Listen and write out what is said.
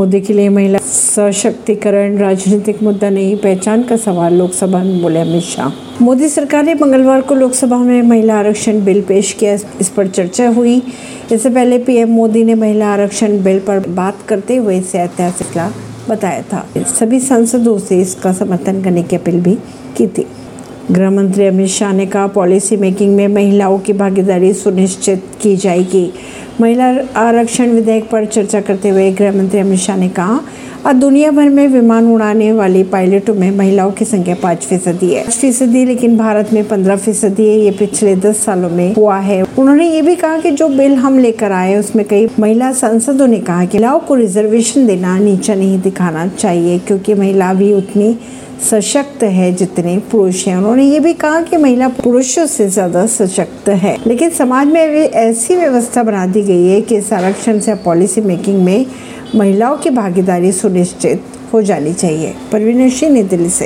मोदी के लिए महिला सशक्तिकरण, राजनीतिक मुद्दा नहीं, पहचान का सवाल, लोकसभा में बोले अमित शाह। मोदी सरकार ने मंगलवार को लोकसभा में महिला आरक्षण बिल पेश किया, इस पर चर्चा हुई। इससे पहले पीएम मोदी ने महिला आरक्षण बिल पर बात करते हुए इसे ऐतिहासिक बताया था। सभी सांसदों से इसका समर्थन करने की अपील भी की थी। गृह मंत्री अमित शाह ने कहा, पॉलिसी मेकिंग में महिलाओं की भागीदारी सुनिश्चित की जाएगी। महिला आरक्षण विधेयक पर चर्चा करते हुए गृह मंत्री अमित शाह ने कहा आज दुनिया भर में विमान उड़ाने वाली पायलटों में महिलाओं की संख्या पाँच फ़ीसदी है। पाँच फ़ीसदी, लेकिन भारत में पंद्रह फ़ीसदी है। ये पिछले दस सालों में हुआ है। उन्होंने ये भी कहा कि जो बिल हम लेकर आए उसमें कई महिला सांसदों ने कहा कि महिलाओं को रिजर्वेशन देना नीचा नहीं दिखाना चाहिए, क्योंकि महिला भी उतनी सशक्त है जितने पुरुष हैं। उन्होंने ये भी कहा कि महिला पुरुषों से ज़्यादा सशक्त है। लेकिन समाज में अभी ऐसी व्यवस्था बना दी गई है कि इस आरक्षण से पॉलिसी मेकिंग में महिलाओं की भागीदारी सुनिश्चित हो जानी चाहिए। परवीन सिंह, नई दिल्ली से।